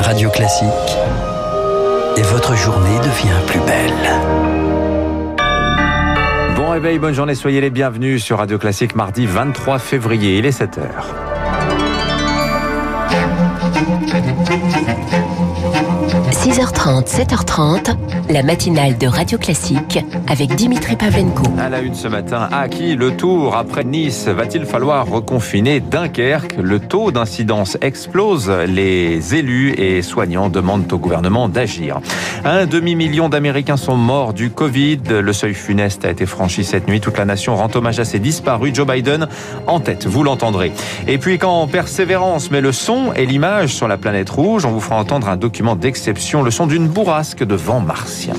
Radio Classique. Et votre journée devient plus belle. Bon réveil, bonne journée, soyez les bienvenus sur Radio Classique mardi 23 février, il est 7h. 6h30, 7h30, la matinale de Radio Classique avec Dimitri Pavlenko. À la une ce matin, à qui le tour après Nice Va-t-il falloir reconfiner Dunkerque? Le taux d'incidence explose. Les élus et soignants demandent au gouvernement d'agir. Un demi-million d'Américains sont morts du Covid. Le seuil funeste a été franchi cette nuit. Toute la nation rend hommage à ces disparus. Joe Biden en tête, vous l'entendrez. Et puis quand Persévérance met le son et l'image sur la planète rouge, on vous fera entendre un document d'exception, le son d'une bourrasque de vent martien.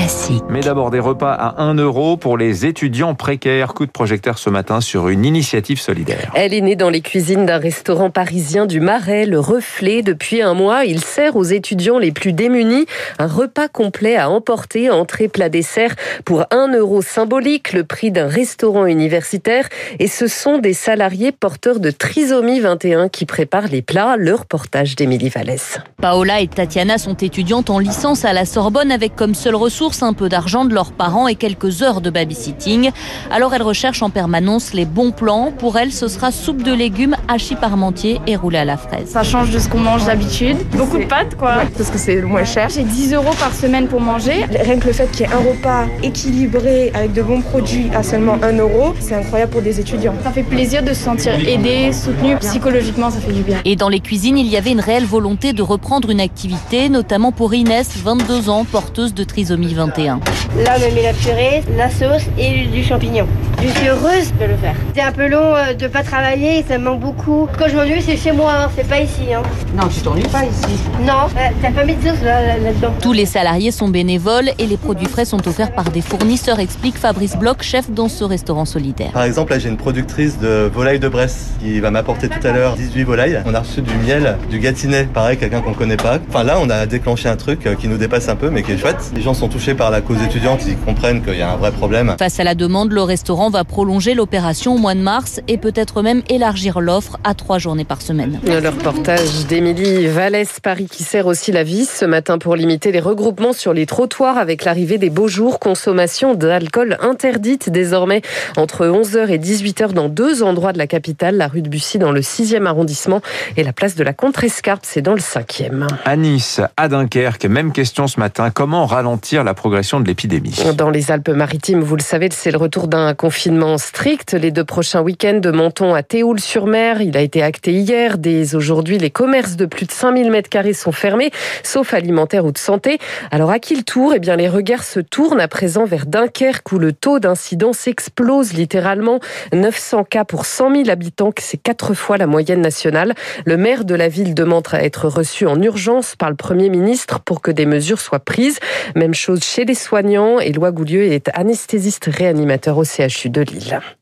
Classique. Mais d'abord des repas à 1 euro pour les étudiants précaires. Coup de projecteur ce matin sur une initiative solidaire. Elle est née dans les cuisines d'un restaurant parisien du Marais, le Reflet. Depuis un mois, il sert aux étudiants les plus démunis un repas complet à emporter, entrée, plat, dessert pour 1 euro symbolique, le prix d'un restaurant universitaire. Et ce sont des salariés porteurs de trisomie 21 qui préparent les plats. Le reportage d'Émilie Vallès. Paola et Tatiana sont étudiantes en licence à la Sorbonne avec comme seule ressource un peu d'argent de leurs parents et quelques heures de babysitting. Alors elles recherchent en permanence les bons plans. Pour elles, ce sera soupe de légumes, hachis parmentier et roulé à la fraise. Ça change de ce qu'on mange d'habitude. Beaucoup de pâtes, quoi. parce que c'est le moins cher. J'ai 10 euros par semaine pour manger. Rien que le fait qu'il y ait un repas équilibré avec de bons produits à seulement 1 euro, c'est incroyable pour des étudiants. Ça fait plaisir de se sentir aidé, soutenu. Psychologiquement, ça fait du bien. Et dans les cuisines, il y avait une réelle volonté de reprendre une activité, notamment pour Inès, 22 ans, porteuse de trisomie 21. Là, on met la purée, la sauce et du champignon. Je suis heureuse de le faire. C'est un peu long euh, de pas travailler, ça me manque beaucoup. Quand je m'ennuie, c'est chez moi, hein, c'est pas ici. Hein. Non, tu t'ennuies pas ici. Non, euh, t'as pas mis de sauce là-dedans. Tous les salariés sont bénévoles et les produits frais sont offerts par des fournisseurs, explique Fabrice Bloch, chef dans ce restaurant solidaire. Par exemple, là, j'ai une productrice de volailles de Bresse qui va m'apporter tout à l'heure 18 volailles. On a reçu du miel, du gâtinet, pareil, quelqu'un qu'on connaît pas. Enfin là, on a déclenché un truc euh, qui nous dépasse un peu, mais qui est chouette. Les gens sont touchés par la cause étudiante, ils comprennent qu'il y a un vrai problème. Face à la demande, le restaurant va prolonger l'opération au mois de mars et peut-être même élargir l'offre à trois journées par semaine. Le reportage d'Émilie Vallès, Paris qui sert aussi la vis ce matin pour limiter les regroupements sur les trottoirs avec l'arrivée des beaux jours. Consommation d'alcool interdite désormais entre 11h et 18h dans deux endroits de la capitale, la rue de Bussy dans le 6e arrondissement et la place de la Contrescarpe, c'est dans le 5e. À Nice, à Dunkerque, même question ce matin. Comment ralentir la progression de l'épidémie? Dans les Alpes-Maritimes, vous le savez, c'est le retour d'un confinement strict. Les deux prochains week-ends de Menton à Théoul-sur-Mer, il a été acté hier. Dès aujourd'hui, les commerces de plus de 5000 mètres carrés sont fermés, sauf alimentaire ou de santé. Alors à qui le tour? Eh bien, les regards se tournent à présent vers Dunkerque où le taux d'incidence explose littéralement. 900 cas pour 100 000 habitants, c'est quatre fois la moyenne nationale. Le maire de la ville demande à être reçu en urgence par le Premier ministre pour que des mesures soient prises. Même chose chez les soignants. Éloi Goulieu est anesthésiste réanimateur au CHU de.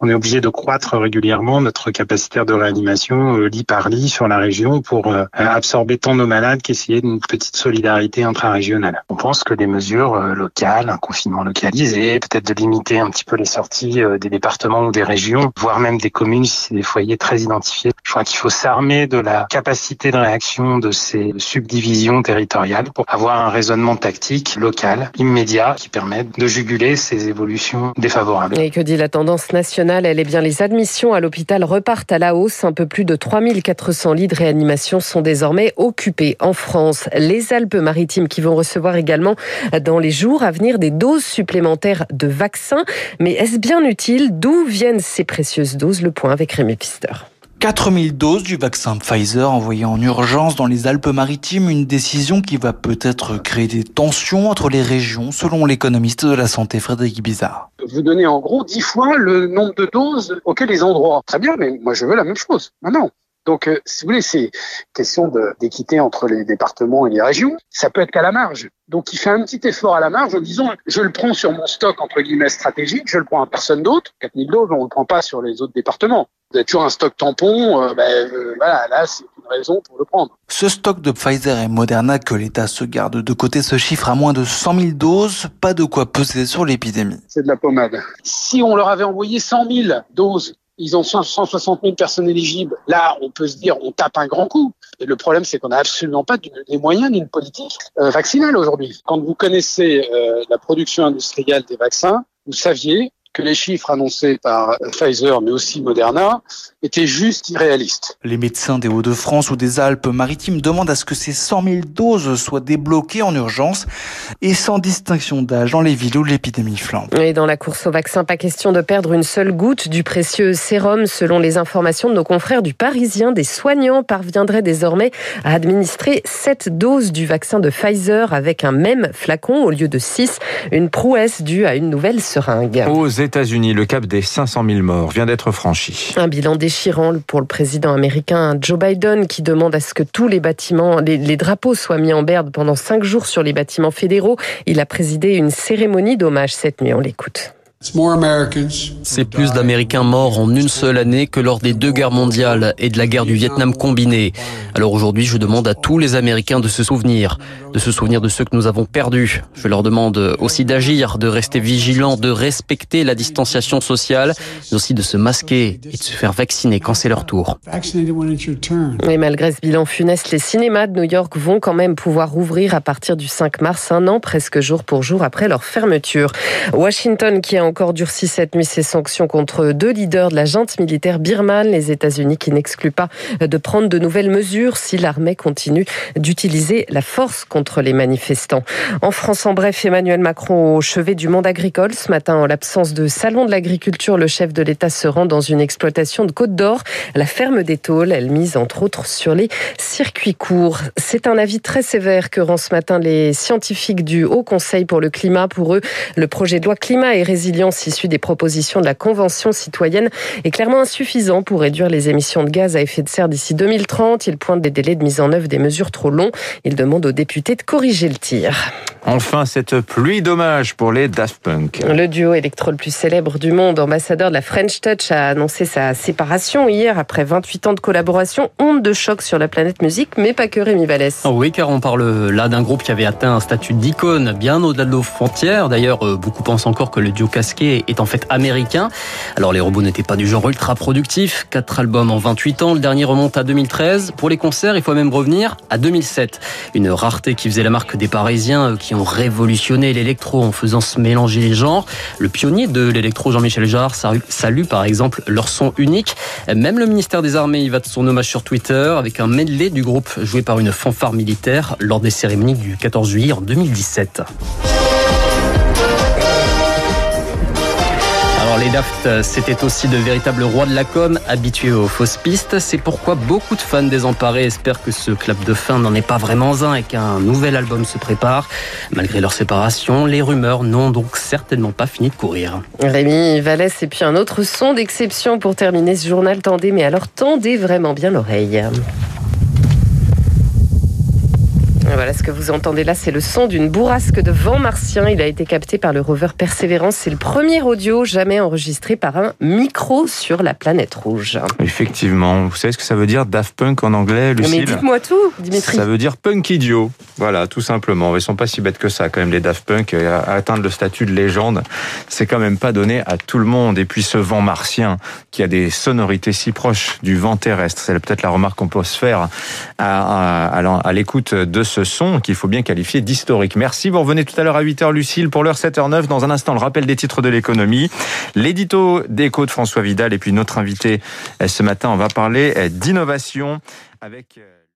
On est obligé de croître régulièrement notre capacité de réanimation euh, lit par lit sur la région pour euh, absorber tant nos malades qu'essayer d'une petite solidarité intra-régionale. On pense que des mesures euh, locales, un confinement localisé, peut-être de limiter un petit peu les sorties des départements ou des régions, voire même des communes si c'est des foyers très identifiés. Je crois qu'il faut s'armer de la capacité de réaction de ces subdivisions territoriales pour avoir un raisonnement tactique local, immédiat, qui permette de juguler ces évolutions défavorables. Et que dit la tendance nationale Elle est bien les admissions à l'hôpital repartent à la hausse. Un peu plus de 3400 lits de réanimation sont désormais occupés en France. Les Alpes-Maritimes qui vont recevoir également dans les jours à venir des doses supplémentaires de vaccins. Mais est-ce bien utile? D'où viennent ces précieuses doses? Le point avec Rémi Pister. 4000 doses du vaccin Pfizer envoyées en urgence dans les Alpes-Maritimes, une décision qui va peut-être créer des tensions entre les régions, selon l'économiste de la santé Frédéric Bizarre. Vous donnez en gros 10 fois le nombre de doses auxquelles les endroits. Très bien, mais moi je veux la même chose. Maintenant, donc, euh, si vous voulez, c'est question d'équité entre les départements et les régions. Ça peut être qu'à la marge. Donc, il fait un petit effort à la marge en disant, je le prends sur mon stock, entre guillemets, stratégique, je le prends à personne d'autre. 4000 doses, on le prend pas sur les autres départements. Vous avez toujours un stock tampon, euh, ben, euh, voilà, là, c'est une raison pour le prendre. Ce stock de Pfizer et Moderna que l'État se garde de côté se chiffre à moins de 100 000 doses, pas de quoi peser sur l'épidémie. C'est de la pommade. Si on leur avait envoyé 100 000 doses ils ont 160 000 personnes éligibles. Là, on peut se dire, on tape un grand coup. Et le problème, c'est qu'on n'a absolument pas les moyens d'une politique euh, vaccinale aujourd'hui. Quand vous connaissez euh, la production industrielle des vaccins, vous saviez que les chiffres annoncés par Pfizer, mais aussi Moderna, étaient juste irréalistes. Les médecins des Hauts-de-France ou des Alpes-Maritimes demandent à ce que ces 100 000 doses soient débloquées en urgence et sans distinction d'âge dans les villes où l'épidémie flambe. Et dans la course au vaccin, pas question de perdre une seule goutte du précieux sérum. Selon les informations de nos confrères du Parisien, des soignants parviendraient désormais à administrer 7 doses du vaccin de Pfizer avec un même flacon au lieu de 6. Une prouesse due à une nouvelle seringue. Aux États-Unis, le cap des 500 000 morts vient d'être franchi. Un bilan déchirant pour le président américain Joe Biden qui demande à ce que tous les bâtiments, les, les drapeaux soient mis en berne pendant cinq jours sur les bâtiments fédéraux. Il a présidé une cérémonie d'hommage cette nuit. On l'écoute. C'est plus d'Américains morts en une seule année que lors des deux guerres mondiales et de la guerre du Vietnam combinée. Alors aujourd'hui, je demande à tous les Américains de se souvenir, de se souvenir de ceux que nous avons perdus. Je leur demande aussi d'agir, de rester vigilants, de respecter la distanciation sociale, mais aussi de se masquer et de se faire vacciner quand c'est leur tour. Et malgré ce bilan funeste, les cinémas de New York vont quand même pouvoir ouvrir à partir du 5 mars, un an presque jour pour jour après leur fermeture. Washington qui a encore durci cette nuit ses sanctions contre deux leaders de la junte militaire birmane, les États-Unis qui n'excluent pas de prendre de nouvelles mesures si l'armée continue d'utiliser la force contre les manifestants. En France, en bref, Emmanuel Macron au chevet du monde agricole. Ce matin, en l'absence de salon de l'agriculture, le chef de l'État se rend dans une exploitation de Côte d'Or, la ferme des Tôles. Elle mise entre autres sur les circuits courts. C'est un avis très sévère que rend ce matin les scientifiques du Haut Conseil pour le climat. Pour eux, le projet de loi climat et résilience issu des propositions de la Convention citoyenne est clairement insuffisant pour réduire les émissions de gaz à effet de serre d'ici 2030. Il pointe des délais de mise en œuvre des mesures trop longs. Il demande aux députés de corriger le tir. Enfin, cette pluie d'hommage pour les Daft Punk. Le duo électro le plus célèbre du monde, ambassadeur de la French Touch, a annoncé sa séparation hier après 28 ans de collaboration. Onde de choc sur la planète musique, mais pas que Rémi Vallès. Oh oui, car on parle là d'un groupe qui avait atteint un statut d'icône bien au-delà de nos frontières. D'ailleurs, euh, beaucoup pensent encore que le duo casqué est en fait américain. Alors les robots n'étaient pas du genre ultra productif. Quatre albums en 28 ans, le dernier remonte à 2013. Pour les concerts, il faut même revenir à 2007. Une rareté qui faisait la marque des Parisiens euh, qui ont révolutionné l'électro en faisant se mélanger les genres. Le pionnier de l'électro, Jean-Michel Jarre, salue par exemple leur son unique. Même le ministère des Armées y va de son hommage sur Twitter avec un medley du groupe joué par une fanfare militaire lors des cérémonies du 14 juillet en 2017. Les Daft, c'était aussi de véritables rois de la com, habitués aux fausses pistes. C'est pourquoi beaucoup de fans désemparés espèrent que ce clap de fin n'en est pas vraiment un et qu'un nouvel album se prépare. Malgré leur séparation, les rumeurs n'ont donc certainement pas fini de courir. Rémi Vallès et puis un autre son d'exception pour terminer ce journal. Tendez, mais alors tendez vraiment bien l'oreille. Voilà ce que vous entendez là, c'est le son d'une bourrasque de vent martien. Il a été capté par le rover Persévérance. C'est le premier audio jamais enregistré par un micro sur la planète rouge. Effectivement. Vous savez ce que ça veut dire Daft Punk en anglais, Lucille Mais dites-moi tout, Dimitri. Ça veut dire punk idiot. Voilà, tout simplement. Ils sont pas si bêtes que ça, quand même, les Daft Punk. À atteindre le statut de légende, c'est quand même pas donné à tout le monde. Et puis ce vent martien, qui a des sonorités si proches du vent terrestre, c'est peut-être la remarque qu'on peut se faire à, à, à l'écoute de ce son qu'il faut bien qualifier d'historique. Merci, vous revenez tout à l'heure à 8h Lucille pour l'heure 7h09. Dans un instant, le rappel des titres de l'économie, l'édito d'écho de François Vidal et puis notre invité ce matin, on va parler d'innovation avec...